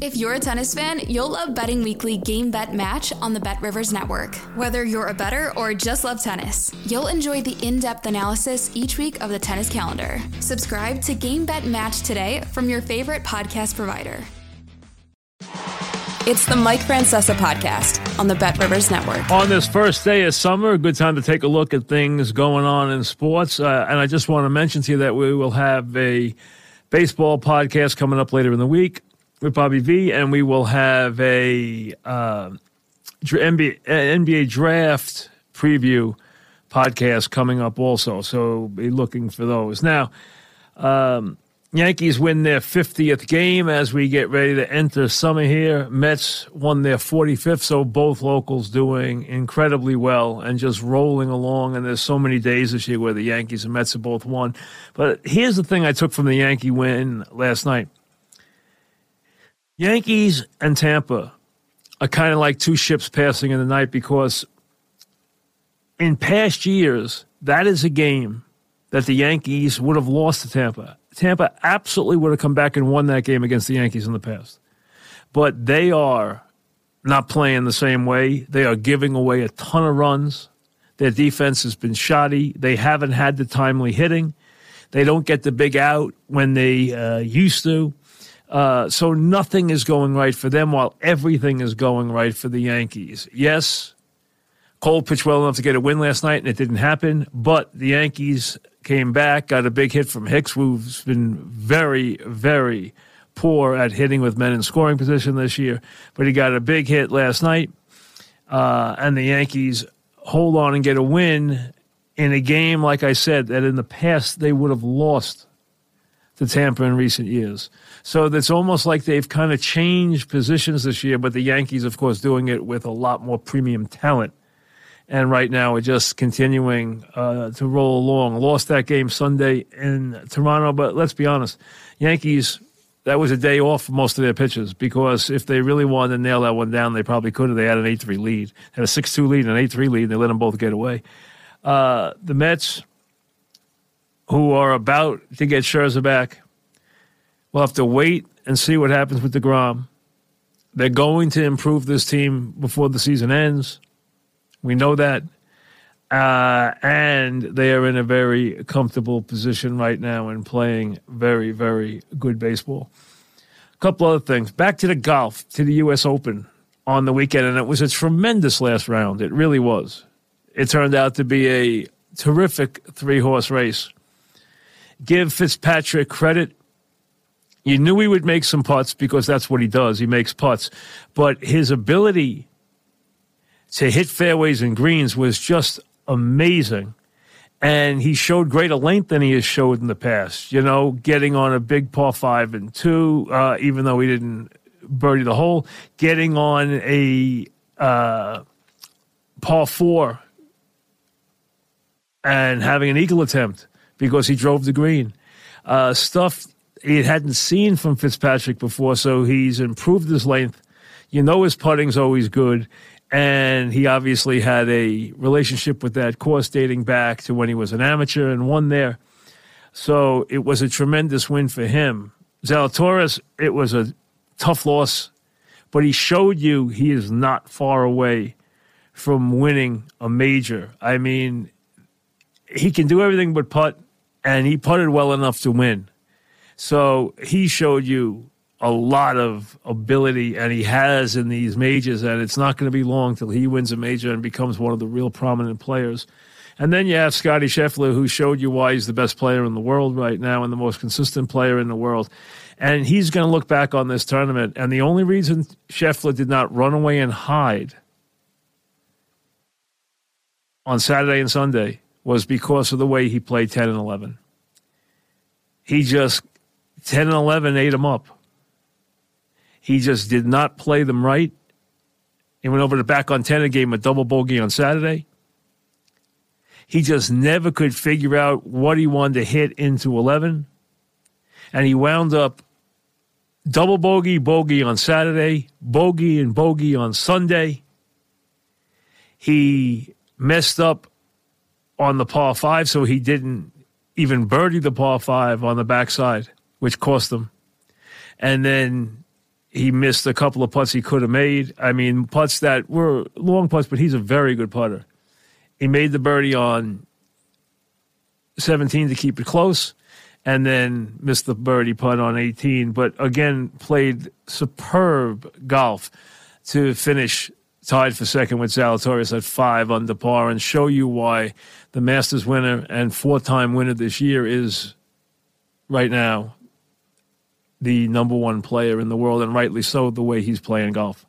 If you're a tennis fan, you'll love Betting Weekly Game Bet Match on the Bet Rivers Network. Whether you're a better or just love tennis, you'll enjoy the in depth analysis each week of the tennis calendar. Subscribe to Game Bet Match today from your favorite podcast provider. It's the Mike Francesa podcast on the Bet Rivers Network. On this first day of summer, a good time to take a look at things going on in sports. Uh, and I just want to mention to you that we will have a baseball podcast coming up later in the week with Bobby V, and we will have a uh, NBA, NBA draft preview podcast coming up also. So be looking for those. Now, um, Yankees win their 50th game as we get ready to enter summer here. Mets won their 45th, so both locals doing incredibly well and just rolling along. And there's so many days this year where the Yankees and Mets have both won. But here's the thing I took from the Yankee win last night. Yankees and Tampa are kind of like two ships passing in the night because in past years, that is a game that the Yankees would have lost to Tampa. Tampa absolutely would have come back and won that game against the Yankees in the past. But they are not playing the same way. They are giving away a ton of runs. Their defense has been shoddy. They haven't had the timely hitting. They don't get the big out when they uh, used to. Uh, so nothing is going right for them while everything is going right for the Yankees. Yes, Cole pitched well enough to get a win last night, and it didn't happen. But the Yankees came back, got a big hit from Hicks, who's been very, very poor at hitting with men in scoring position this year. But he got a big hit last night, uh, and the Yankees hold on and get a win in a game, like I said, that in the past they would have lost to Tampa in recent years. So it's almost like they've kind of changed positions this year, but the Yankees, of course, doing it with a lot more premium talent. And right now, we're just continuing uh, to roll along. Lost that game Sunday in Toronto, but let's be honest, Yankees. That was a day off for most of their pitchers because if they really wanted to nail that one down, they probably could have. They had an 8 3 lead, had a 6 2 lead and an 8 3 lead, and they let them both get away. Uh, the Mets, who are about to get Scherzer back, We'll have to wait and see what happens with DeGrom. They're going to improve this team before the season ends. We know that. Uh, and they are in a very comfortable position right now and playing very, very good baseball. A couple other things. Back to the golf, to the U.S. Open on the weekend, and it was a tremendous last round. It really was. It turned out to be a terrific three horse race. Give Fitzpatrick credit you knew he would make some putts because that's what he does. He makes putts. But his ability to hit fairways and greens was just amazing. And he showed greater length than he has showed in the past. You know, getting on a big par five and two, uh, even though he didn't birdie the hole, getting on a uh, par four and having an eagle attempt because he drove the green. Uh, stuff he hadn't seen from Fitzpatrick before, so he's improved his length. You know his putting's always good, and he obviously had a relationship with that course dating back to when he was an amateur and won there. So it was a tremendous win for him. Zalatoris, it was a tough loss, but he showed you he is not far away from winning a major. I mean, he can do everything but putt, and he putted well enough to win. So he showed you a lot of ability, and he has in these majors, and it's not going to be long till he wins a major and becomes one of the real prominent players. And then you have Scotty Scheffler, who showed you why he's the best player in the world right now and the most consistent player in the world. And he's going to look back on this tournament. And the only reason Scheffler did not run away and hide on Saturday and Sunday was because of the way he played 10 and 11. He just 10 and 11 ate him up. He just did not play them right. He went over to back on 10 and gave him a double bogey on Saturday. He just never could figure out what he wanted to hit into 11. And he wound up double bogey, bogey on Saturday, bogey and bogey on Sunday. He messed up on the par five, so he didn't even birdie the par five on the backside, which cost him. And then he missed a couple of putts he could have made. I mean, putts that were long putts, but he's a very good putter. He made the birdie on 17 to keep it close and then missed the birdie putt on 18. But again, played superb golf to finish tied for second with Zalatoris at five under par and show you why the Masters winner and four time winner this year is right now the number one player in the world, and rightly so, the way he's playing golf.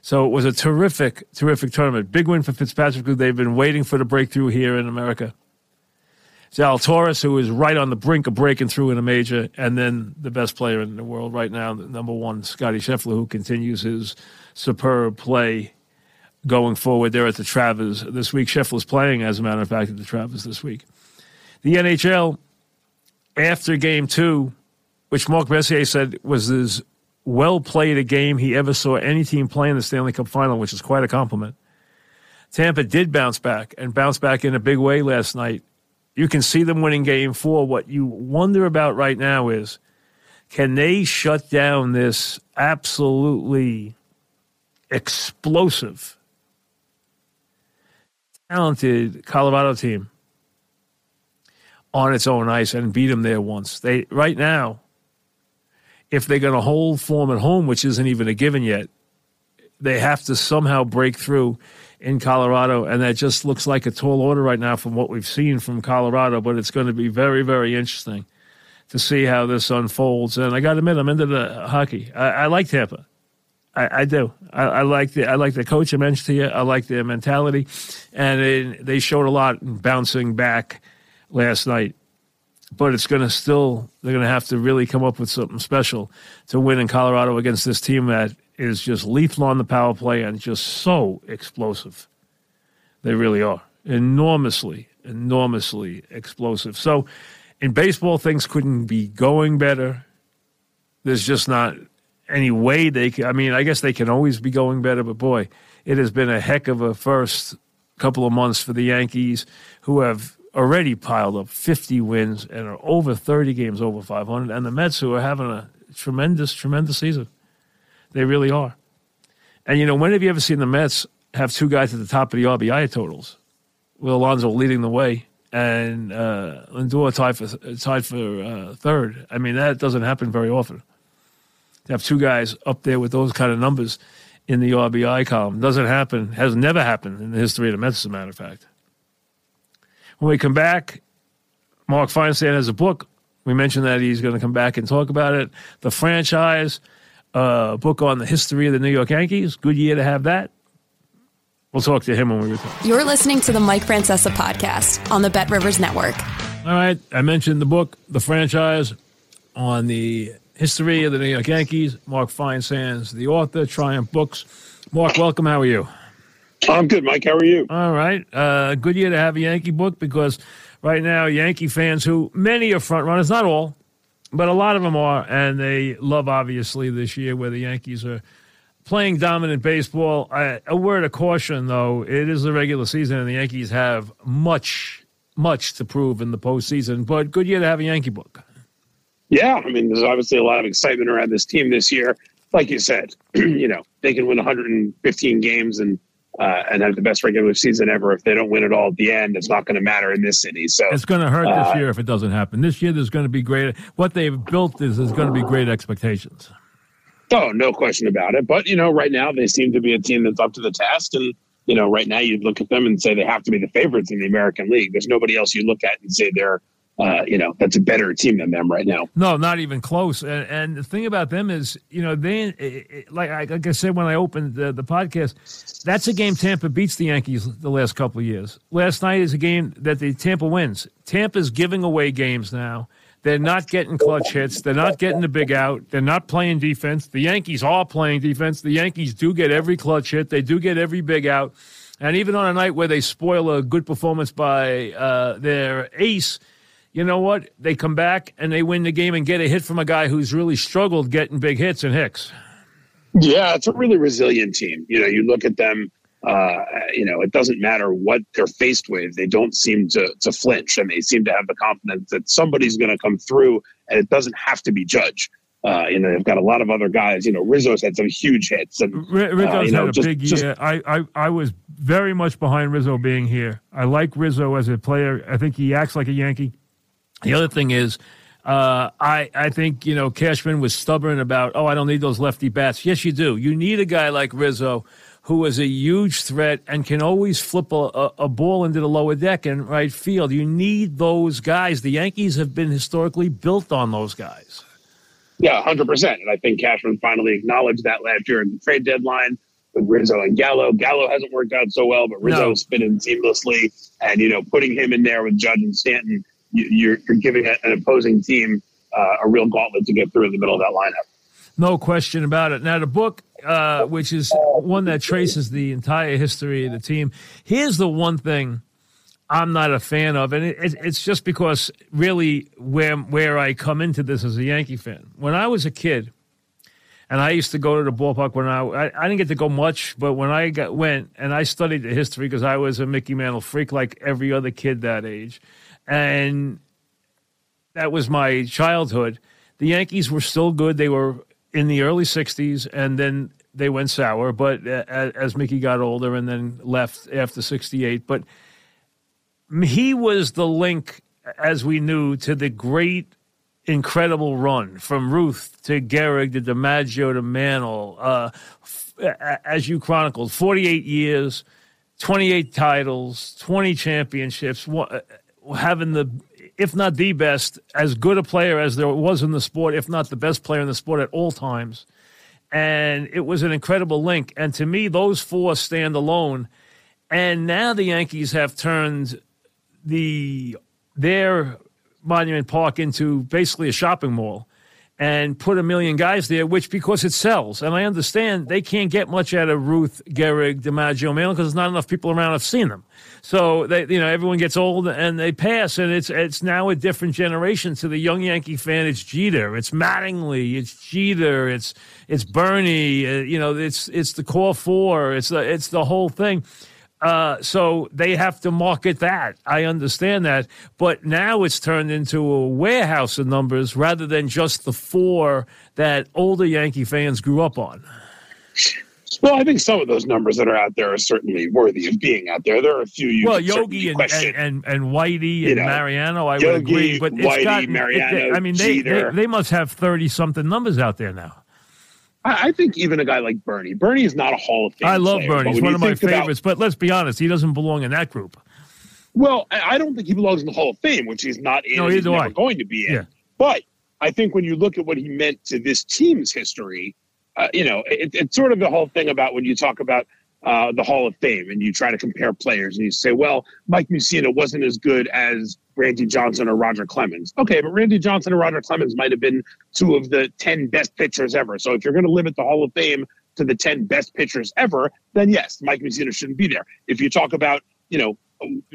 So it was a terrific, terrific tournament. Big win for Fitzpatrick, who they've been waiting for the breakthrough here in America. Zalatoris, who is right on the brink of breaking through in a major, and then the best player in the world right now, number one, Scotty Scheffler, who continues his superb play going forward there at the Travelers this week. Scheffler's playing, as a matter of fact, at the Travelers this week. The NHL, after game two, which Mark Messier said was as well played a game he ever saw any team play in the Stanley Cup final, which is quite a compliment. Tampa did bounce back and bounce back in a big way last night you can see them winning game four. What you wonder about right now is can they shut down this absolutely explosive, talented Colorado team on its own ice and beat them there once? They right now, if they're going to hold form at home, which isn't even a given yet, they have to somehow break through in Colorado, and that just looks like a tall order right now from what we've seen from Colorado. But it's going to be very, very interesting to see how this unfolds. And I got to admit, I'm into the hockey. I, I like Tampa. I, I do. I, I, like the I like the coach I mentioned to you. I like their mentality, and it, they showed a lot in bouncing back last night. But it's going to still they're going to have to really come up with something special to win in Colorado against this team that is just lethal on the power play and just so explosive. They really are enormously, enormously explosive. So in baseball, things couldn't be going better. There's just not any way they can. I mean, I guess they can always be going better, but boy, it has been a heck of a first couple of months for the Yankees, who have already piled up 50 wins and are over 30 games over 500, and the Mets, who are having a tremendous, tremendous season. They really are. And you know, when have you ever seen the Mets have two guys at the top of the RBI totals? With Alonso leading the way and uh, Lindor tied for tied for uh, third. I mean, that doesn't happen very often. To have two guys up there with those kind of numbers in the RBI column doesn't happen. Has never happened in the history of the Mets, as a matter of fact. When we come back, Mark Feinsand has a book. We mentioned that he's going to come back and talk about it. The franchise a book on the history of the New York Yankees. Good year to have that. We'll talk to him when we return. You're listening to the Mike Francesa podcast on the Bet Rivers Network. All right. I mentioned the book, The Franchise, on the history of the New York Yankees. Mark Feinsand's the author, Triumph Books. Mark, welcome. How are you? I'm good, Mike. How are you? All right. Uh, good year to have a Yankee book because right now, Yankee fans who many are front runners, not all, but a lot of them are, and they love obviously this year where the Yankees are playing dominant baseball. I, a word of caution, though, it is the regular season, and the Yankees have much, much to prove in the postseason. But good year to have a Yankee book. Yeah, I mean, there's obviously a lot of excitement around this team this year. Like you said, you know, they can win 115 games and uh, and have the best regular season ever. If they don't win it all at the end, it's not going to matter in this city. So it's going to hurt uh, this year if it doesn't happen. This year, there's going to be great. What they've built is there's going to be great expectations. Oh, no question about it. But you know, right now they seem to be a team that's up to the test, and you know, right now you look at them and say they have to be the favorites in the American League. There's nobody else you look at and say they're uh, you know, that's a better team than them right now. No, not even close. And, and the thing about them is, you know, they like like I said when I opened the, the podcast, that's a game Tampa beats the Yankees the last couple of years. Last night is a game that the Tampa wins. Tampa's giving away games now. They're not getting clutch hits. They're not getting the big out. They're not playing defense. The Yankees are playing defense. The Yankees do get every clutch hit. They do get every big out And even on a night where they spoil a good performance by uh, their ace, you know what? They come back and they win the game and get a hit from a guy who's really struggled getting big hits in Hicks. Yeah, it's a really resilient team. You know, you look at them. Uh, you know, it doesn't matter what they're faced with; they don't seem to to flinch, and they seem to have the confidence that somebody's going to come through, and it doesn't have to be Judge. Uh, you know, they've got a lot of other guys. You know, Rizzo's had some huge hits, and Rizzo's uh, you know, had a just, big just, year. I, I I was very much behind Rizzo being here. I like Rizzo as a player. I think he acts like a Yankee. The other thing is, uh, I I think you know Cashman was stubborn about oh I don't need those lefty bats. Yes, you do. You need a guy like Rizzo who is a huge threat and can always flip a, a, a ball into the lower deck and right field. You need those guys. The Yankees have been historically built on those guys. Yeah, hundred percent. And I think Cashman finally acknowledged that last year in the trade deadline with Rizzo and Gallo. Gallo hasn't worked out so well, but Rizzo's no. fit in seamlessly. And you know, putting him in there with Judge and Stanton you're, you're giving an opposing team uh, a real gauntlet to get through in the middle of that lineup. No question about it. Now, the book, uh, which is one that traces the entire history of the team, here's the one thing I'm not a fan of, and it, it, it's just because really where where I come into this as a Yankee fan. When I was a kid, and I used to go to the ballpark when I, I, I didn't get to go much, but when I got went and I studied the history because I was a Mickey Mantle freak like every other kid that age and that was my childhood. The Yankees were still good. They were in the early '60s, and then they went sour. But as Mickey got older and then left after '68, but he was the link, as we knew, to the great, incredible run from Ruth to Gehrig to DiMaggio to Mantle. Uh, as you chronicled, 48 years, 28 titles, 20 championships having the, if not the best, as good a player as there was in the sport, if not the best player in the sport at all times. And it was an incredible link. And to me, those four stand alone. And now the Yankees have turned the their Monument Park into basically a shopping mall and put a million guys there, which because it sells. And I understand they can't get much out of Ruth, Gehrig, DiMaggio, Mantle because there's not enough people around have seen them. So they, you know, everyone gets old and they pass, and it's it's now a different generation. To the young Yankee fan, it's Jeter, it's Mattingly, it's Jeter, it's it's Bernie. Uh, you know, it's it's the core four, it's the it's the whole thing. Uh, so they have to market that. I understand that. But now it's turned into a warehouse of numbers rather than just the four that older Yankee fans grew up on. Well, I think some of those numbers that are out there are certainly worthy of being out there. There are a few you well, Yogi and, and, and, and Whitey and you know, Mariano. I Yogi, would agree, but it's Whitey, gotten, Mariano, it, I mean, they, they, they must have thirty something numbers out there now. I, I think even a guy like Bernie, Bernie is not a Hall of Fame. I love player, Bernie; he's one of my favorites. About, but let's be honest, he doesn't belong in that group. Well, I don't think he belongs in the Hall of Fame, which he's not in. No, he's never I. going to be in. Yeah. But I think when you look at what he meant to this team's history, uh, you know, it, it's sort of the whole thing about when you talk about uh, the Hall of Fame and you try to compare players and you say, well, Mike Mussina wasn't as good as Randy Johnson or Roger Clemens. Okay, but Randy Johnson or Roger Clemens might have been two of the 10 best pitchers ever. So if you're going to limit the Hall of Fame to the 10 best pitchers ever, then yes, Mike Mussina shouldn't be there. If you talk about, you know,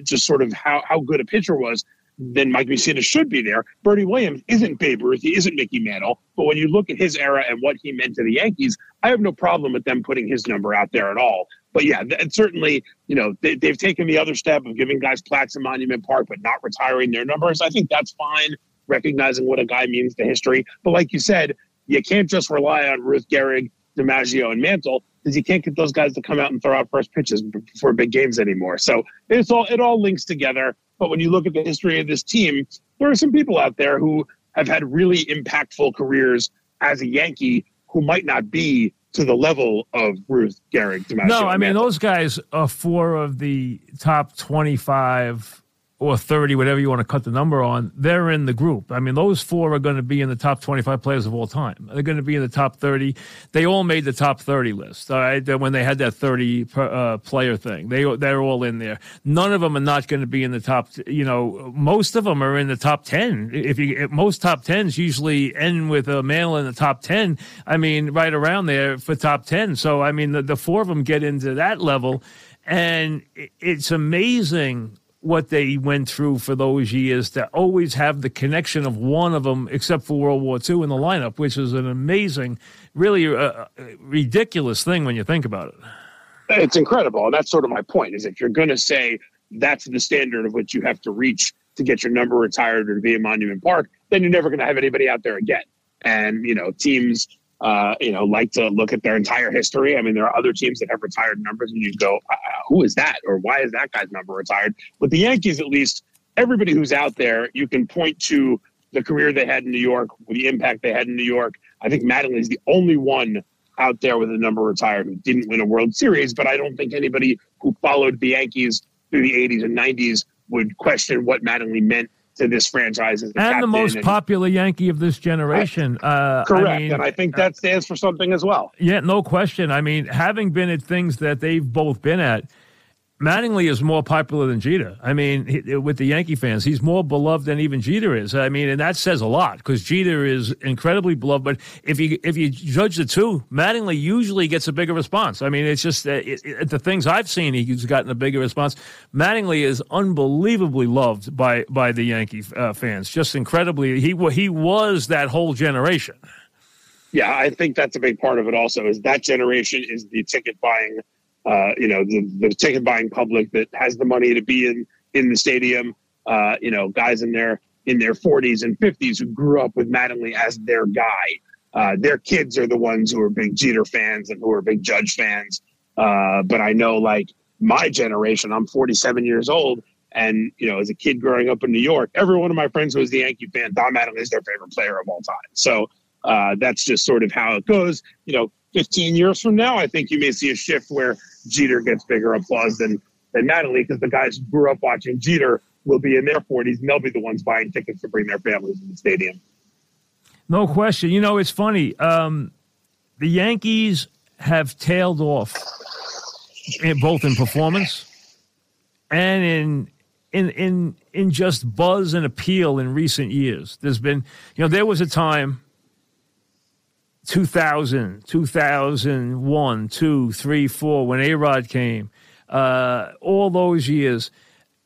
just sort of how, how good a pitcher was, then Mike Mussina should be there. Bernie Williams isn't Babe Ruth. He isn't Mickey Mantle. But when you look at his era and what he meant to the Yankees, I have no problem with them putting his number out there at all. But yeah, and certainly, you know, they, they've taken the other step of giving guys plaques in Monument Park, but not retiring their numbers. I think that's fine, recognizing what a guy means to history. But like you said, you can't just rely on Ruth Gehrig, DiMaggio, and Mantle because you can't get those guys to come out and throw out first pitches before big games anymore. So it's all it all links together. But when you look at the history of this team, there are some people out there who have had really impactful careers as a Yankee who might not be to the level of Ruth Gehrig. No, I mean those guys are four of the top twenty-five or 30, whatever you want to cut the number on, they're in the group. I mean, those four are going to be in the top 25 players of all time. They're going to be in the top 30. They all made the top 30 list, all right, when they had that 30 uh, player thing. They, they're all in there. None of them are not going to be in the top, you know, most of them are in the top 10. If you, most top 10s usually end with a male in the top 10, I mean, right around there for top 10. So, I mean, the, the four of them get into that level And it's amazing what they went through for those years to always have the connection of one of them, except for World War II, in the lineup, which is an amazing, really uh, uh, ridiculous thing when you think about it. It's incredible. And that's sort of my point is if you're going to say that's the standard of which you have to reach to get your number retired or to be in Monument Park, then you're never going to have anybody out there again. And, you know, teams uh, you know, like to look at their entire history. I mean, there are other teams that have retired numbers, and you go, uh, who is that, or why is that guy's number retired? With the Yankees, at least, everybody who's out there, you can point to the career they had in New York, the impact they had in New York. I think Mattingly is the only one out there with a number retired who didn't win a World Series, but I don't think anybody who followed the Yankees through the 80s and 90s would question what Mattingly meant to this franchise as and the most and, popular Yankee of this generation. Uh, correct, I mean, and I think that stands for something as well. Yeah, no question. I mean, having been at things that they've both been at, Mattingly is more popular than Jeter. I mean, he, with the Yankee fans, he's more beloved than even Jeter is. I mean, and that says a lot because Jeter is incredibly beloved. But if you if you judge the two, Mattingly usually gets a bigger response. I mean, it's just uh, it, it, the things I've seen, he's gotten a bigger response. Mattingly is unbelievably loved by by the Yankee uh, fans. Just incredibly, he he was that whole generation. Yeah, I think that's a big part of it. Also, is that generation is the ticket buying uh, you know, the, the ticket buying public that has the money to be in in the stadium. Uh, you know, guys in their in their 40s and 50s who grew up with Mattingly as their guy. Uh, their kids are the ones who are big Jeter fans and who are big Judge fans. Uh, but I know, like my generation, I'm 47 years old, and you know, as a kid growing up in New York, every one of my friends was the Yankee fan, Don Mattingly is their favorite player of all time. So uh, that's just sort of how it goes. You know, 15 years from now, I think you may see a shift where Jeter gets bigger applause than than Mattingly because the guys who grew up watching Jeter will be in their 40s and they'll be the ones buying tickets to bring their families to the stadium. No question. You know, it's funny. Um, the Yankees have tailed off in, both in performance and in in in in just buzz and appeal in recent years. There's been, you know, there was a time 2000, 2001, 2, 3, 4, when A Rod came, uh, all those years,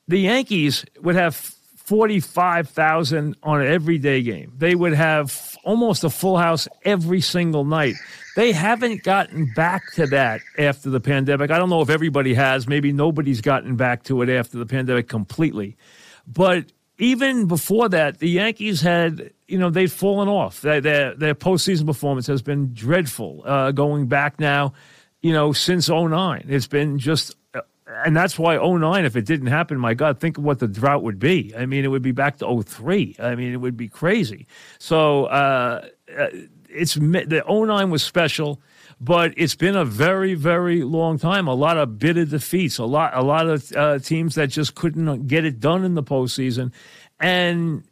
the Yankees would have 45,000 on an everyday game. They would have almost a full house every single night. They haven't gotten back to that after the pandemic. I don't know if everybody has. Maybe nobody's gotten back to it after the pandemic completely. But even before that, the Yankees had, you know, they've fallen off. Their, their, their postseason performance has been dreadful uh, going back now, you know, since 09. It's been just, uh, and that's why 09, if it didn't happen, my God, think of what the drought would be. I mean, it would be back to 03. I mean, it would be crazy. So uh, uh it's the 09 was special but it's been a very, very long time. A lot of bitter defeats, a lot, a lot of uh, teams that just couldn't get it done in the postseason, and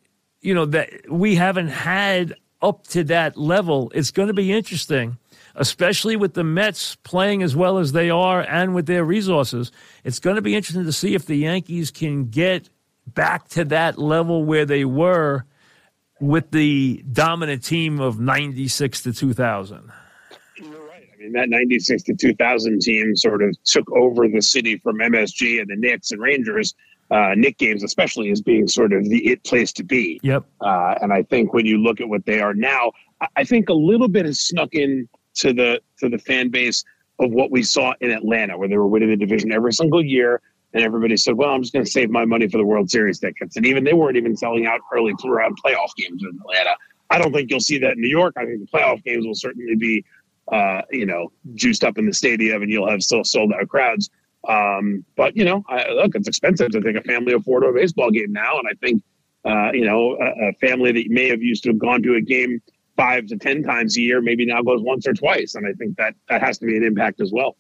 you know that we haven't had up to that level. It's going to be interesting, especially with the Mets playing as well as they are and with their resources. It's going to be interesting to see if the Yankees can get back to that level where they were with the dominant team of 96 to 2000 You're right. I mean, that 96 to 2000 team sort of took over the city from MSG and the Knicks and Rangers. Uh, Knick games, especially, as being sort of the it place to be. Yep. Uh, and I think when you look at what they are now, I think a little bit has snuck in to the to the fan base of what we saw in Atlanta, where they were winning the division every single year, and everybody said, "Well, I'm just going to save my money for the World Series tickets." And even they weren't even selling out early round playoff games in Atlanta. I don't think you'll see that in New York. I think the playoff games will certainly be uh, you know, juiced up in the stadium and you'll have still sold out crowds. Um, but you know, I, look, it's expensive to take a family of four to a baseball game now, and I think uh, you know a, a, family that may have used to have gone to a game five to ten times a year maybe now goes once or twice, and I think that that has to be an impact as well.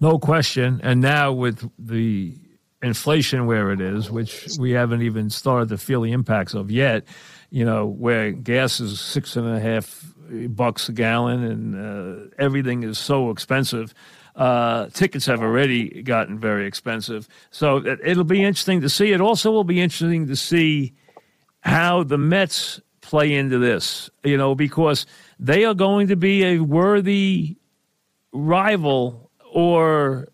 No question. And now with the inflation where it is, which we haven't even started to feel the impacts of yet, you know, where gas is six and a half bucks a gallon, and uh, everything is so expensive. Uh, tickets have already gotten very expensive, so it'll be interesting to see. It also will be interesting to see how the Mets play into this. You know, because they are going to be a worthy rival or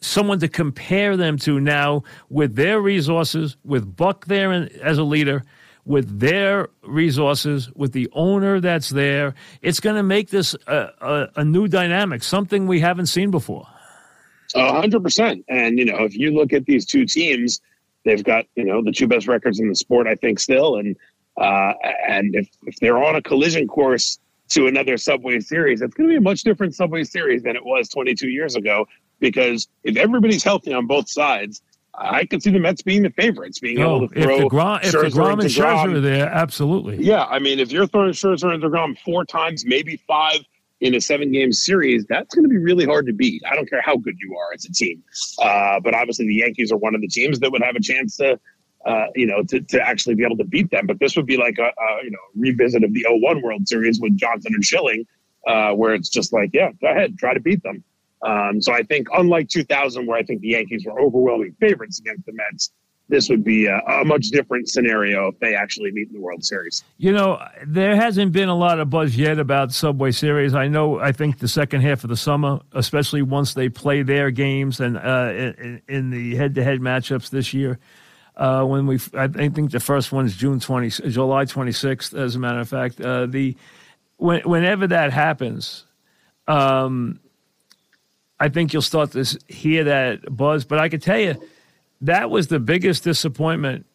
someone to compare them to now with their resources, with Buck there as a leader, with their resources, with the owner that's there. It's going to make this a, a, a, new dynamic, something we haven't seen before. Hundred percent. And, you know, if you look at these two teams, they've got, you know, the two best records in the sport, I think, still. And, uh, and if, if they're on a collision course to another Subway Series, it's going to be a much different Subway Series than it was 22 years ago. Because if everybody's healthy on both sides, I could see the Mets being the favorites, being oh, able to throw if deGrom, if Scherzer, DeGrom and Scherzer are there, absolutely. Yeah, I mean, if you're throwing Scherzer and DeGrom four times, maybe five in a seven-game series, that's going to be really hard to beat. I don't care how good you are as a team, uh, but obviously the Yankees are one of the teams that would have a chance to, uh, you know, to, to actually be able to beat them. But this would be like a, a you know revisit of the 01 World Series with Johnson and Schilling, uh, where it's just like, yeah, go ahead, try to beat them. Um, so I think, unlike 2000, where I think the Yankees were overwhelming favorites against the Mets, this would be a, a, much different scenario if they actually meet in the World Series. You know, there hasn't been a lot of buzz yet about Subway Series. I know. I think the second half of the summer, especially once they play their games and uh, in, in, the head-to-head matchups this year. Uh, when we, I think the first one is June twenty, July twenty sixth. As a matter of fact, uh, the when, whenever that happens, um, I think you'll start to hear that buzz. But I can tell you, that was the biggest disappointment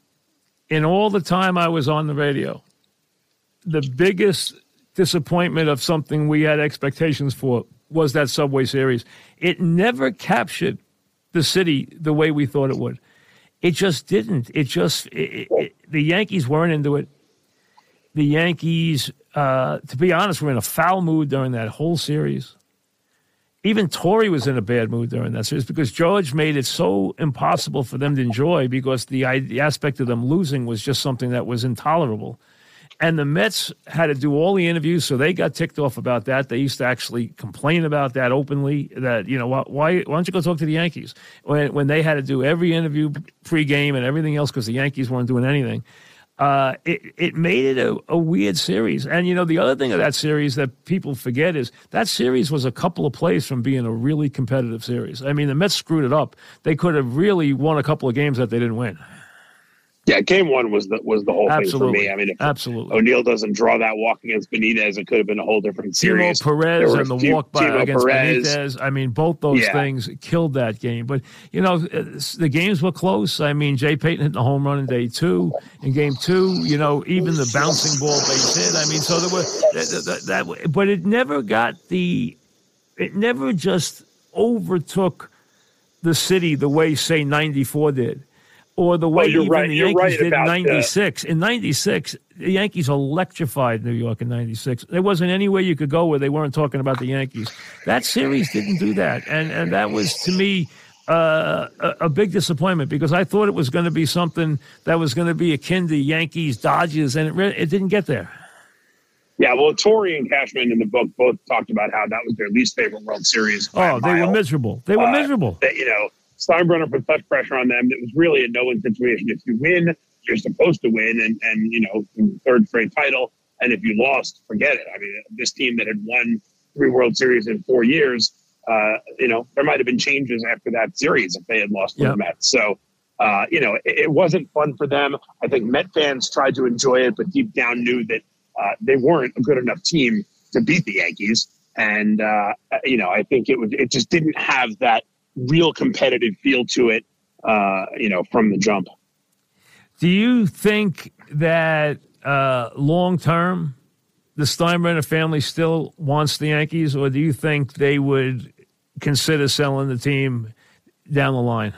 in all the time I was on the radio. The biggest disappointment of something we had expectations for was that Subway Series. It never captured the city the way we thought it would. It just didn't. It just it, it, the Yankees weren't into it. The Yankees, uh, to be honest, were in a foul mood during that whole series even Torre was in a bad mood during that series because George made it so impossible for them to enjoy because the, the aspect of them losing was just something that was intolerable. And the Mets had to do all the interviews, so they got ticked off about that. They used to actually complain about that openly. That you know, why why don't you go talk to the Yankees when when they had to do every interview pregame and everything else because the Yankees weren't doing anything uh, it, it made it a, a, weird series. And, you know, the other thing of that series that people forget is that series was a couple of plays from being a really competitive series. I mean, the Mets screwed it up. They could have really won a couple of games that they didn't win. Yeah, game one was the was the whole Absolutely. thing for me. I mean, if Absolutely. O'Neill doesn't draw that walk against Benitez, it could have been a whole different series. Timo Perez and the walk by Timo against Perez. Benitez. I mean, both those yeah. things killed that game. But you know, the games were close. I mean, Jay Payton hit the home run in day two. In game two, you know, even the bouncing ball base hit. I mean, so there were that, that, that but it never got the. It never just overtook the city the way, say, '94 did or the way even right. the Yankees right did in '96. In '96, the Yankees electrified New York in '96. There wasn't any way you could go where they weren't talking about the Yankees. That series didn't do that, and and that was to me. Uh, a, a, big disappointment because I thought it was going to be something that was going to be akin to Yankees Dodgers, and it re- it didn't get there. Yeah, well, Torre and Cashman in the book both talked about how that was their least favorite World Series. Oh, they were miserable. They were uh, miserable. You know, Steinbrenner put such pressure on them. It was really a no-win situation. If you win, you're supposed to win, and and you know third straight title. And if you lost, forget it. I mean, this team that had won three World Series in four years, uh, you know, there might have been changes after that series if they had lost to yep. the Mets. So, uh, you know, it, it, wasn't fun for them. I think Met fans tried to enjoy it, but deep down knew that uh, they weren't a good enough team to beat the Yankees. And uh, you know, I think it was it just didn't have that real competitive feel to it, uh, you know, from the jump. Do you think that uh, long term, the Steinbrenner family still wants the Yankees, or do you think they would consider selling the team down the line?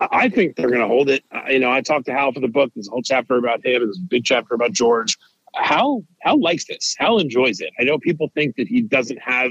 I think they're going to hold it. You know, I talked to Hal for the book. There's a whole chapter about him. There's a big chapter about George. Hal Hal likes this. Hal enjoys it. I know people think that he doesn't have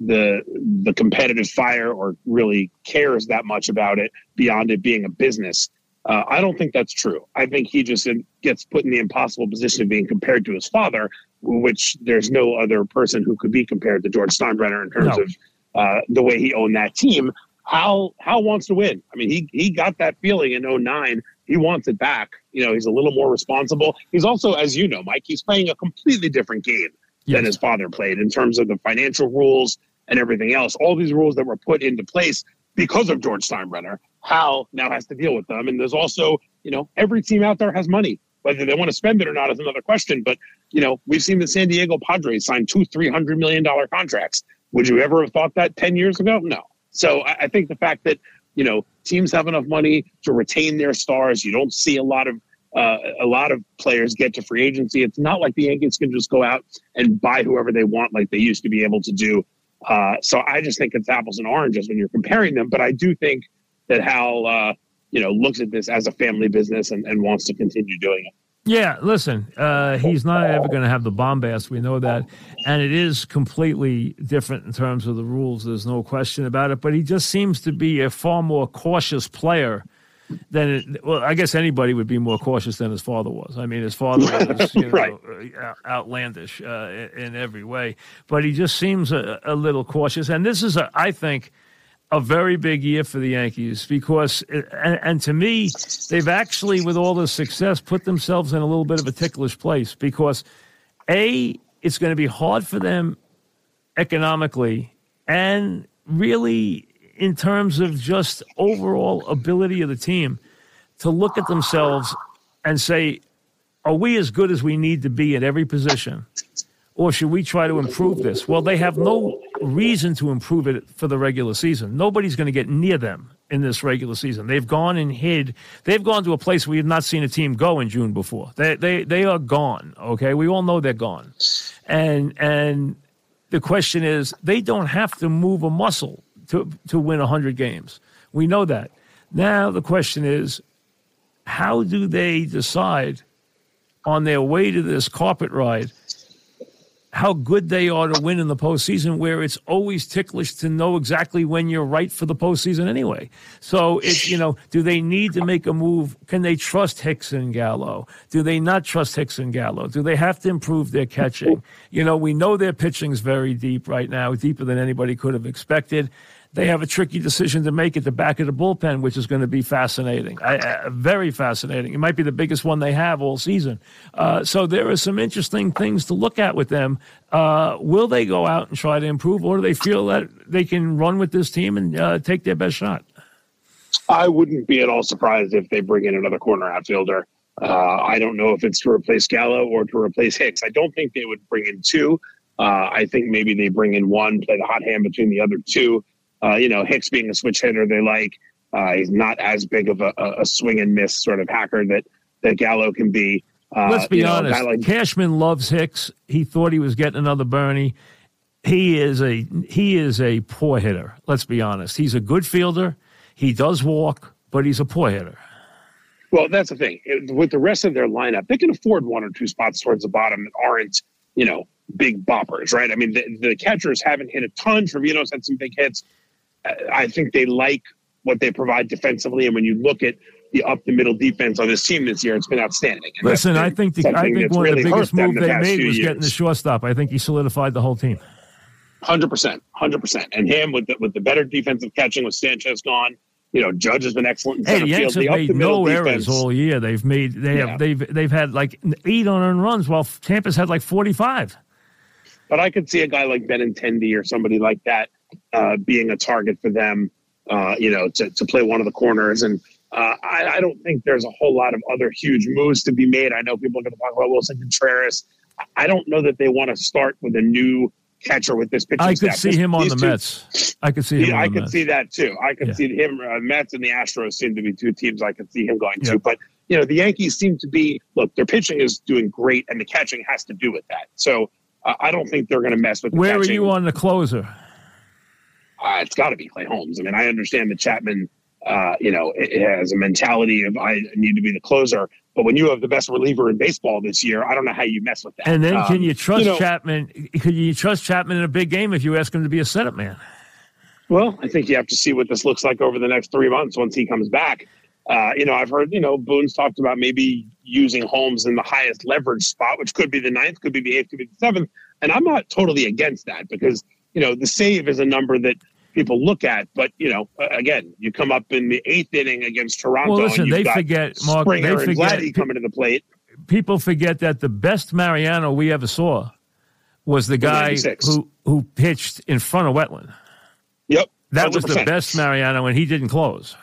the the competitive fire or really cares that much about it beyond it being a business. Uh, I don't think that's true. I think he just gets put in the impossible position of being compared to his father, which there's no other person who could be compared to George Steinbrenner in terms no. of uh, the way he owned that team. Hal Hal wants to win. I mean, he he got that feeling in 09. He wants it back. You know, he's a little more responsible. He's also, as you know, Mike, he's playing a completely different game yes. than his father played in terms of the financial rules and everything else. All these rules that were put into place because of George Steinbrenner. Hal now has to deal with them. And there's also, you know, every team out there has money. Whether they want to spend it or not is another question. But, you know, we've seen the San Diego Padres sign two, three hundred million dollar contracts. Would you ever have thought that 10 years ago? No. So I, I think the fact that, you know, teams have enough money to retain their stars, you don't see a lot of uh, a lot of players get to free agency. It's not like the Yankees can just go out and buy whoever they want like they used to be able to do. Uh, so I just think it's apples and oranges when you're comparing them. But I do think that Hal, uh, you know, looks at this as a family business and, and wants to continue doing it. Yeah, listen, uh, he's not ever going to have the bombast. We know that. And it is completely different in terms of the rules. There's no question about it. But he just seems to be a far more cautious player than it, well, I guess anybody would be more cautious than his father was. I mean, his father was you know, right. outlandish uh, in, in, every way, but he just seems a, a, little cautious. And this is, a, I think, a very big year for the Yankees because, and, and to me, they've actually, with all the success, put themselves in a little bit of a ticklish place because, a, it's going to be hard for them economically, and really in terms of just overall ability of the team to look at themselves and say, are we as good as we need to be at every position? Or should we try to improve this? Well, they have no reason to improve it for the regular season. Nobody's going to get near them in this regular season. They've gone and hid. They've gone to a place we have not seen a team go in June before. They they they are gone. Okay, we all know they're gone, and and the question is they don't have to move a muscle to, to win 100 games. We know that. Now the question is how do they decide on their way to this carpet ride how good they are to win in the postseason, where it's always ticklish to know exactly when you're right for the postseason anyway. So you know, do they need to make a move? Can they trust Hicks and Gallo? Do they not trust Hicks and Gallo? Do they have to improve their catching? You know, we know their pitching is very deep right now, deeper than anybody could have expected they have a tricky decision to make at the back of the bullpen, which is going to be fascinating, uh, very fascinating. It might be the biggest one they have all season. Uh, so there are some interesting things to look at with them. Uh, will they go out and try to improve, or do they feel that they can run with this team and uh, take their best shot? I wouldn't be at all surprised if they bring in another corner outfielder. Uh, I don't know if it's to replace Gallo or to replace Hicks. I don't think they would bring in two. Uh, I think maybe they bring in one, play the hot hand between the other two uh, you know, Hicks being a switch hitter, they like. Uh, he's not as big of a, a, swing and miss sort of hacker that that Gallo can be. Uh, Let's be honest. Know, like, Cashman loves Hicks. He thought he was getting another Bernie. He is a he is a poor hitter. Let's be honest. He's a good fielder. He does walk, but he's a poor hitter. Well, that's the thing. With the rest of their lineup, they can afford one or two spots towards the bottom that aren't, you know, big boppers, right? I mean, the, the catchers haven't hit a ton. Trevino's had some big hits. I think they like what they provide defensively, and when you look at the up the middle defense on this team this year, it's been outstanding. And Listen, I think the, I think one really of the biggest moves the they made was years. getting the shortstop. I think he solidified the whole team. Hundred percent, hundred percent, and him with the, with the better defensive catching with Sanchez gone. You know, Judge has been excellent. In hey, the Yanks have made no errors all year. They've made they yeah. have they've they've had like eight on runs, while Tampa's had like forty five. But I could see a guy like Benintendi or somebody like that uh, being a target for them, uh, you know, to, to play one of the corners. And uh, I, I, don't think there's a whole lot of other huge moves to be made. I know people are going to talk about Willson Contreras. I don't know that they want to start with a new catcher with this pitching I could staff. see him on the two, Mets. I could see him. Yeah, I could Mets. see that too. I could yeah. see him. Uh, Mets and the Astros seem to be two teams I could see him going to. But you know, the Yankees seem to be look. Their pitching is doing great, and the catching has to do with that. So uh, I don't think they're going to mess with. Where catching. are you on the closer? Uh, it's got to be Clay Holmes. I mean, I understand that Chapman, uh, you know, it, it has a mentality of I need to be the closer. But when you have the best reliever in baseball this year, I don't know how you mess with that. And then, um, can you trust you know, Chapman? Can you trust Chapman in a big game if you ask him to be a setup man? Well, I think you have to see what this looks like over the next three months once he comes back. Uh, you know, I've heard, you know, Boone's talked about maybe using Holmes in the highest leverage spot, which could be the ninth, could be the eighth, could be the seventh. And I'm not totally against that because you know, the save is a number that people look at. But you know, again, you come up in the eighth inning against Toronto. Well, listen, they forget Mark. Springer they forget and coming to the plate. People forget that the best Mariano we ever saw was the guy who who pitched in front of Wetteland. Yep. That was the best Mariano, and he didn't close.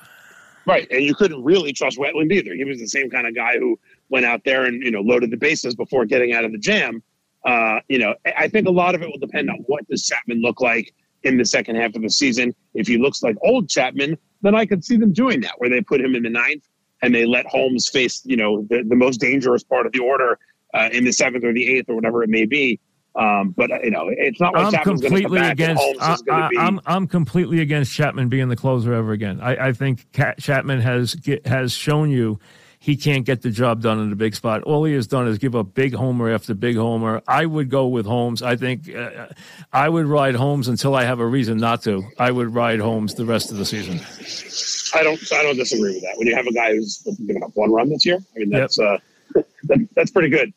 Right, and you couldn't really trust Wetteland either. He was the same kind of guy who went out there and you know loaded the bases before getting out of the jam. Uh, you know, I think a lot of it will depend on what does Chapman look like in the second half of the season. If he looks like old Chapman, then I could see them doing that, where they put him in the ninth and they let Holmes face you know the, the most dangerous part of the order uh, in the seventh or the eighth or whatever it may be. Um, but uh, you know, it's not like I'm Chapman's going to come completely against. I, is going to be. am I'm completely against Chapman being the closer ever again. I, I think Cat, Chapman has get, has shown you he can't get the job done in the big spot. All he has done is give up big homer after big homer. I would go with Holmes. I think uh, I would ride Holmes until I have a reason not to. I would ride Holmes the rest of the season. I don't. I don't disagree with that. When you have a guy who's given up one run this year, I mean that's uh, that, that's pretty good.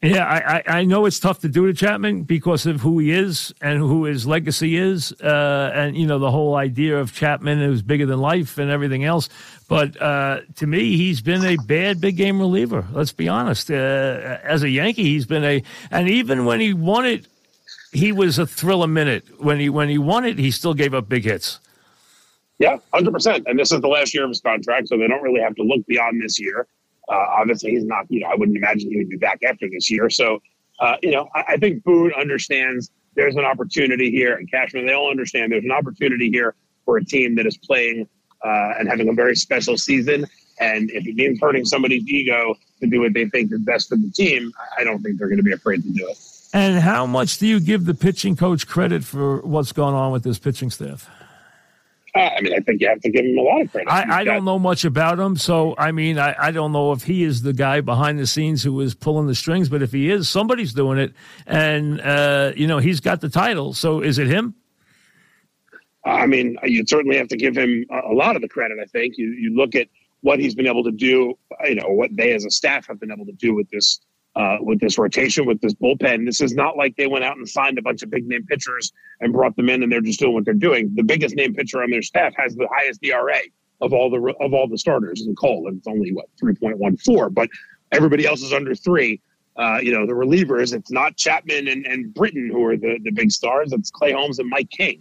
Yeah, I, I, know it's tough to do to Chapman because of who he is and who his legacy is, uh, and you know the whole idea of Chapman who's bigger than life and everything else. But uh, to me, he's been a bad big game reliever. Let's be honest. Uh, as a Yankee, he's been a, and even when he won it, he was a thrill a minute. When he when he won it, he still gave up big hits. Yeah, hundred percent. And this is the last year of his contract, so they don't really have to look beyond this year. Uh, obviously, he's not. You know, I wouldn't imagine he would be back after this year. So, uh, you know, I, I think Boone understands there's an opportunity here, and Cashman they all understand there's an opportunity here for a team that is playing uh, and having a very special season. And if it means hurting somebody's ego to do what they think is best for the team, I- I don't think they're going to be afraid to do it. And how much do you give the pitching coach credit for what's going on with this pitching staff? I mean, I think you have to give him a lot of credit. I, I don't know much about him, so I mean, I, I don't know if he is the guy behind the scenes who is pulling the strings, but if he is, somebody's doing it, and uh, you know he's got the title. So is it him? I mean, you certainly have to give him a a lot of the credit. I think you you look at what he's been able to do. You know what they as a staff have been able to do with this uh, with this rotation with this bullpen. This is not like they went out and signed a bunch of big name pitchers and brought them in and they're just doing what they're doing. The biggest name pitcher on their staff has the highest ERA of all the of all the starters in Cole, and it's only what three point one four, but everybody else is under three. Uh, you know, the relievers, it's not Chapman and, and Britton who are the, the big stars. It's Clay Holmes and Mike King.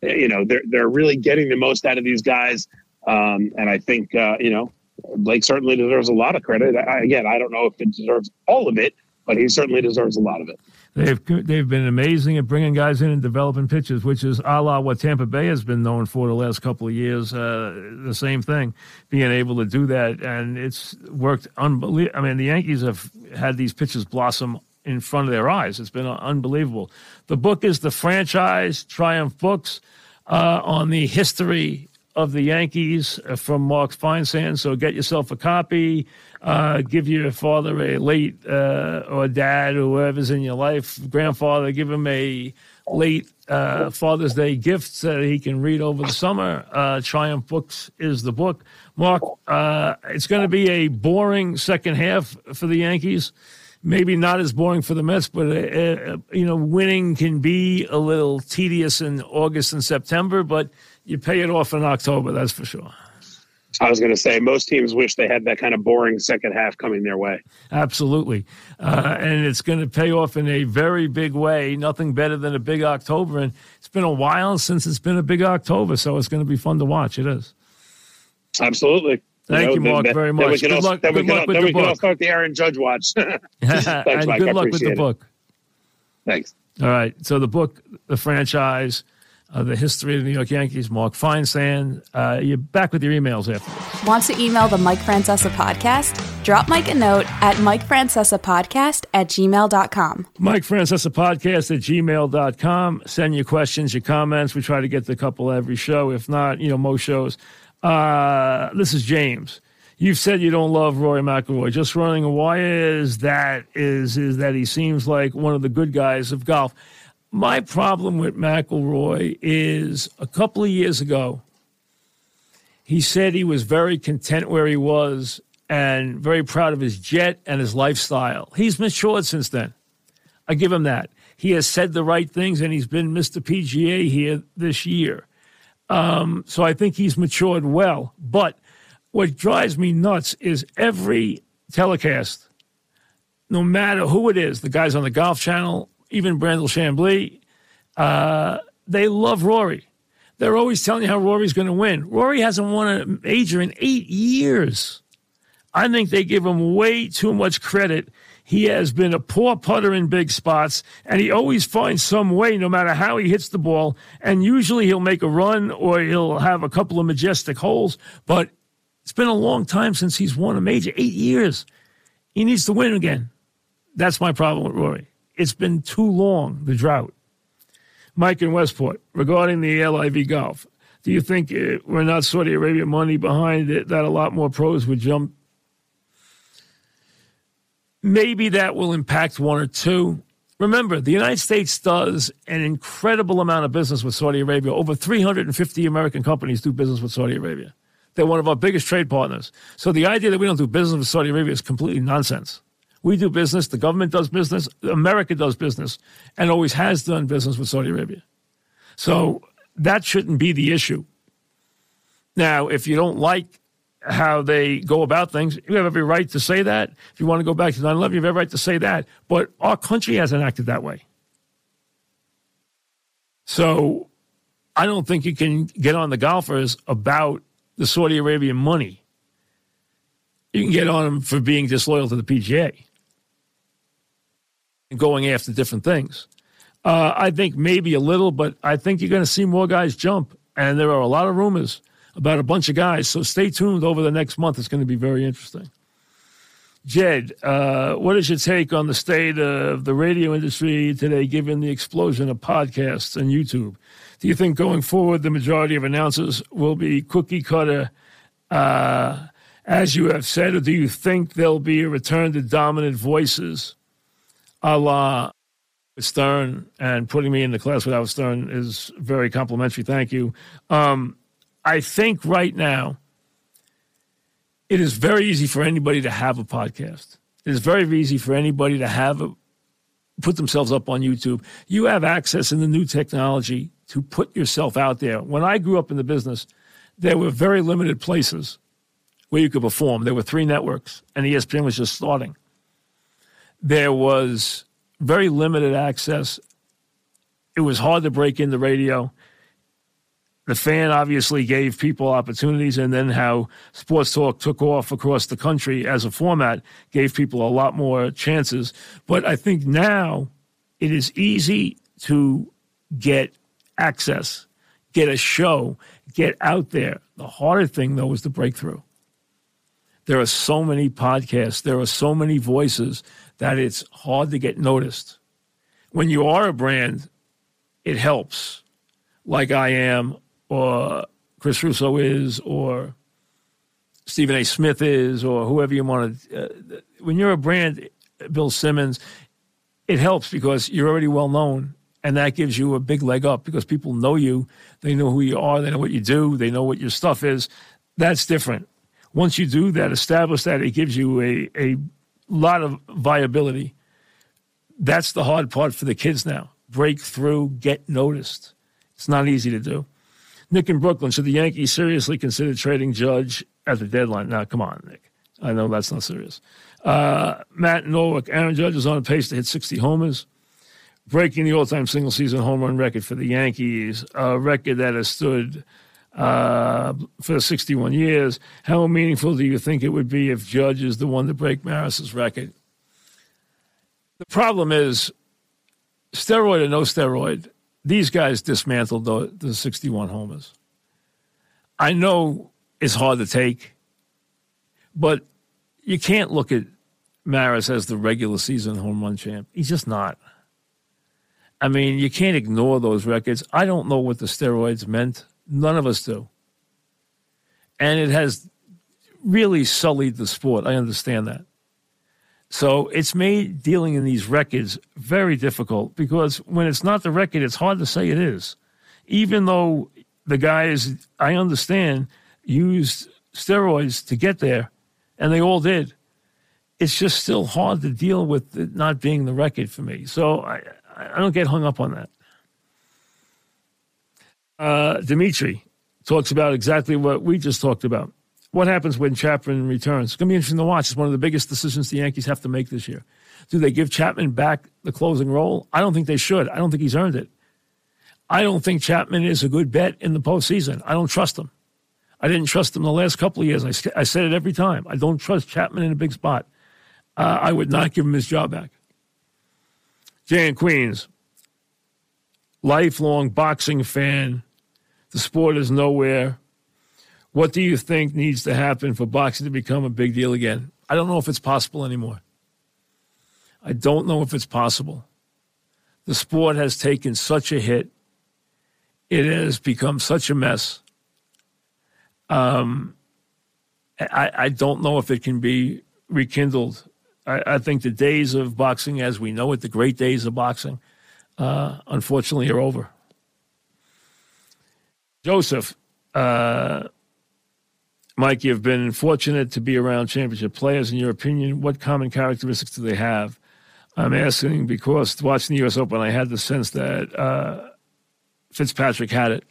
And, you know, they're, they're really getting the most out of these guys. Um, and I think, uh, you know, Blake certainly deserves a lot of credit. I, again, I don't know if it deserves all of it, but he certainly deserves a lot of it. They've they've been amazing at bringing guys in and developing pitches, which is a la what Tampa Bay has been known for the last couple of years. Uh, the same thing, being able to do that, and it's worked unbelievable. I mean, the Yankees have had these pitches blossom in front of their eyes. It's been unbelievable. The book is the franchise Triumph Books uh, on the history of the Yankees uh, from Mark Feinsand. So get yourself a copy. Uh, give your father a late uh, or dad or whoever's in your life, grandfather, give him a late uh, Father's Day gift so that he can read over the summer. Uh, Triumph Books is the book. Mark, uh, it's going to be a boring second half for the Yankees. Maybe not as boring for the Mets, but you know, winning can be a little tedious in August and September, but you pay it off in October, that's for sure. I was going to say most teams wish they had that kind of boring second half coming their way. Absolutely. Uh, and it's going to pay off in a very big way. Nothing better than a big October. And it's been a while since it's been a big October, so it's going to be fun to watch. It is. Absolutely. Thank you, then- Mark, then- very much. Good luck- Then we good can luck all- with then the we can all start the Aaron Judge watch. and Mike. good luck with the it. book. Thanks. All right. So the book, the franchise, uh, the history of the New York Yankees, Mark Feinsand. Uh, you're back with your emails after. Want to email the Mike Francesa podcast? Drop Mike a note at MikeFrancesaPodcast at gmail.com. Mike Francesa podcast at gmail.com. Send your questions, your comments. We try to get to a couple every show. If not, you know, most shows. Uh, this is James. You've said you don't love Rory McIlroy. Just running. Why is that? Is is that he seems like one of the good guys of golf? My problem with McIlroy is a couple of years ago, he said he was very content where he was and very proud of his jet and his lifestyle. He's matured since then. I give him that. He has said the right things and he's been Mr. PGA here this year. Um, so I think he's matured well. But what drives me nuts is every telecast, no matter who it is, the guys on the Golf Channel, even Brandel Chamblee, uh, they love Rory. They're always telling you how Rory's going to win. Rory hasn't won a major in eight years. I think they give him way too much credit. He has been a poor putter in big spots, and he always finds some way, no matter how he hits the ball. And usually he'll make a run or he'll have a couple of majestic holes. But it's been a long time since he's won a major eight years. He needs to win again. That's my problem with Rory. It's been too long, the drought. Mike in Westport, regarding the LIV golf, do you think uh, we're not Saudi Arabia money behind it that a lot more pros would jump? Maybe that will impact one or two. Remember, the United States does an incredible amount of business with Saudi Arabia. Over 350 American companies do business with Saudi Arabia. They're one of our biggest trade partners. So the idea that we don't do business with Saudi Arabia is completely nonsense. We do business, the government does business, America does business, and always has done business with Saudi Arabia. So that shouldn't be the issue. Now, if you don't like how they go about things, you have every right to say that. If you want to go back to 9 11, you have every right to say that. But our country hasn't acted that way. So I don't think you can get on the golfers about the Saudi Arabian money. You can get on them for being disloyal to the PGA going after different things. Uh, I think maybe a little, but I think you're going to see more guys jump. And there are a lot of rumors about a bunch of guys. So stay tuned over the next month. It's going to be very interesting. Jed, uh, what is your take on the state of the radio industry today, given the explosion of podcasts and YouTube? Do you think going forward, the majority of announcers will be cookie cutter, uh, as you have said, or do you think there'll be a return to dominant voices? A la Stern and putting me in the class without Stern is very complimentary. Thank you. Um, I think right now it is very easy for anybody to have a podcast. It is very easy for anybody to have a put themselves up on YouTube. You have access in the new technology to put yourself out there. When I grew up in the business, there were very limited places where you could perform. There were three networks, and ESPN was just starting there was very limited access. It was hard to break into radio. The fan obviously gave people opportunities, and then how Sports Talk took off across the country as a format gave people a lot more chances. But I think now it is easy to get access, get a show, get out there. The harder thing, though, is the breakthrough. There are so many podcasts, there are so many voices that it's hard to get noticed. When you are a brand, it helps, like I am, or Chris Russo is, or Stephen A. Smith is, or whoever you want to. Uh, when you're a brand, Bill Simmons, it helps because you're already well known, and that gives you a big leg up because people know you, they know who you are, they know what you do, they know what your stuff is. That's different. Once you do that, establish that, it gives you a, a lot of viability. That's the hard part for the kids now. Break through, get noticed. It's not easy to do. Nick in Brooklyn, should the Yankees seriously consider trading Judge at the deadline? Now, come on, Nick. I know that's not serious. Uh, Matt Norwick, Aaron Judge is on a pace to hit 60 homers, breaking the all time single season home run record for the Yankees, a record that has stood uh, for 61 years. How meaningful do you think it would be if Judge is the one to break Maris's record? The problem is, steroid or no steroid, these guys dismantled the, the 61 homers. I know it's hard to take, but you can't look at Maris as the regular season home run champ. He's just not. I mean, you can't ignore those records. I don't know what the steroids meant None of us do. And it has really sullied the sport. I understand that. So it's made dealing in these records very difficult because when it's not the record, it's hard to say it is. Even though the guys, I understand, used steroids to get there, and they all did. It's just still hard to deal with it not being the record for me. So I, I don't get hung up on that uh, Dimitri talks about exactly what we just talked about. What happens when Chapman returns? It's going to be interesting to watch. It's one of the biggest decisions the Yankees have to make this year. Do they give Chapman back the closing role? I don't think they should. I don't think he's earned it. I don't think Chapman is a good bet in the postseason. I don't trust him. I didn't trust him the last couple of years. I, I said it every time. I don't trust Chapman in a big spot. Uh, I would not give him his job back. Jay and Queens, lifelong boxing fan. The sport is nowhere. What do you think needs to happen for boxing to become a big deal again? I don't know if it's possible anymore. I don't know if it's possible. The sport has taken such a hit. It has become such a mess. Um, I, I don't know if it can be rekindled. I, I, think the days of boxing as we know it, the great days of boxing, uh, unfortunately, are over. Joseph, uh, Mike, you've been fortunate to be around championship players. In your opinion, what common characteristics do they have? I'm asking because watching the U.S. Open, I had the sense that uh, Fitzpatrick had it.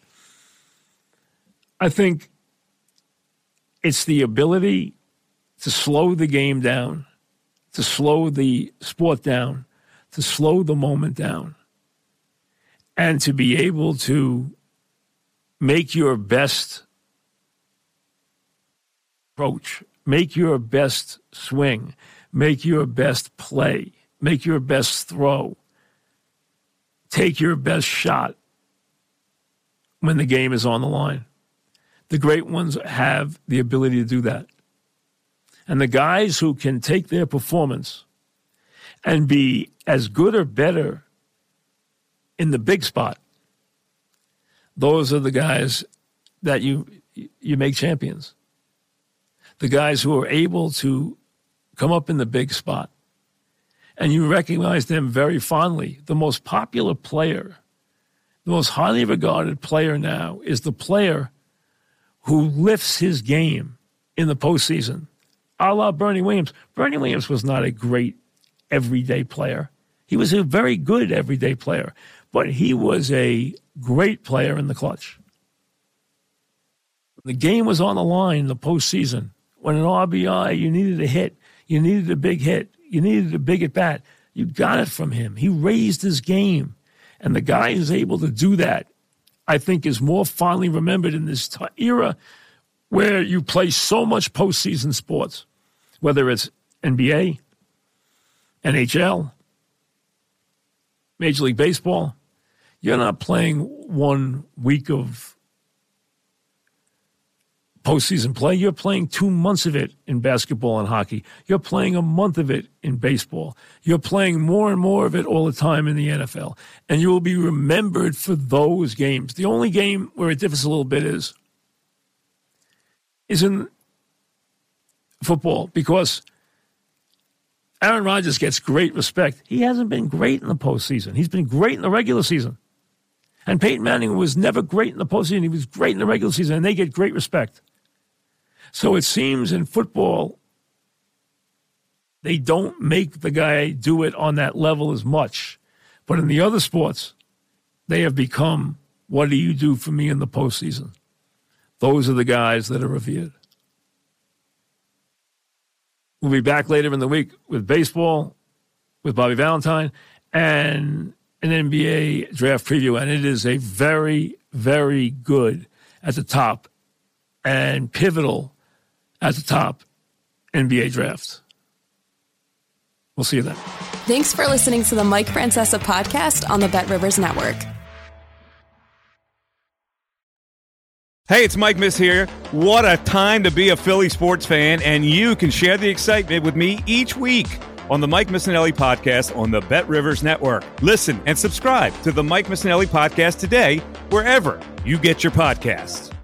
I think it's the ability to slow the game down, to slow the sport down, to slow the moment down, and to be able to make your best approach, make your best swing, make your best play, make your best throw, take your best shot when the game is on the line. The great ones have the ability to do that. And the guys who can take their performance and be as good or better in the big spot, those are the guys that you you make champions. The guys who are able to come up in the big spot and you recognize them very fondly. The most popular player, the most highly regarded player now is the player who lifts his game in the postseason, a la Bernie Williams. Bernie Williams was not a great everyday player. He was a very good everyday player, but he was a great player in the clutch. The game was on the line in the postseason. When an RBI, you needed a hit, you needed a big hit, you needed a big at bat. You got it from him. He raised his game. And the guy who's able to do that, I think, is more fondly remembered in this t- era where you play so much postseason sports, whether it's NBA, NHL, Major League Baseball. You're not playing one week of postseason play. You're playing two months of it in basketball and hockey. You're playing a month of it in baseball. You're playing more and more of it all the time in the NFL. And you will be remembered for those games. The only game where it differs a little bit is, is in football because Aaron Rodgers gets great respect. He hasn't been great in the postseason. He's been great in the regular season. And Peyton Manning was never great in the postseason. He was great in the regular season, and they get great respect. So it seems in football, they don't make the guy do it on that level as much. But in the other sports, they have become what do you do for me in the postseason? Those are the guys that are revered. We'll be back later in the week with baseball, with Bobby Valentine, and an NBA draft preview. And it is a very, very good at the top and pivotal at the top NBA draft. We'll see you then. Thanks for listening to the Mike Francesa podcast on the BetRivers Network. Hey, it's Mike Miss here. What a time to be a Philly sports fan, and you can share the excitement with me each week on the Mike Missanelli podcast on the BetRivers Network. Listen and subscribe to the Mike Missanelli podcast today, wherever you get your podcasts.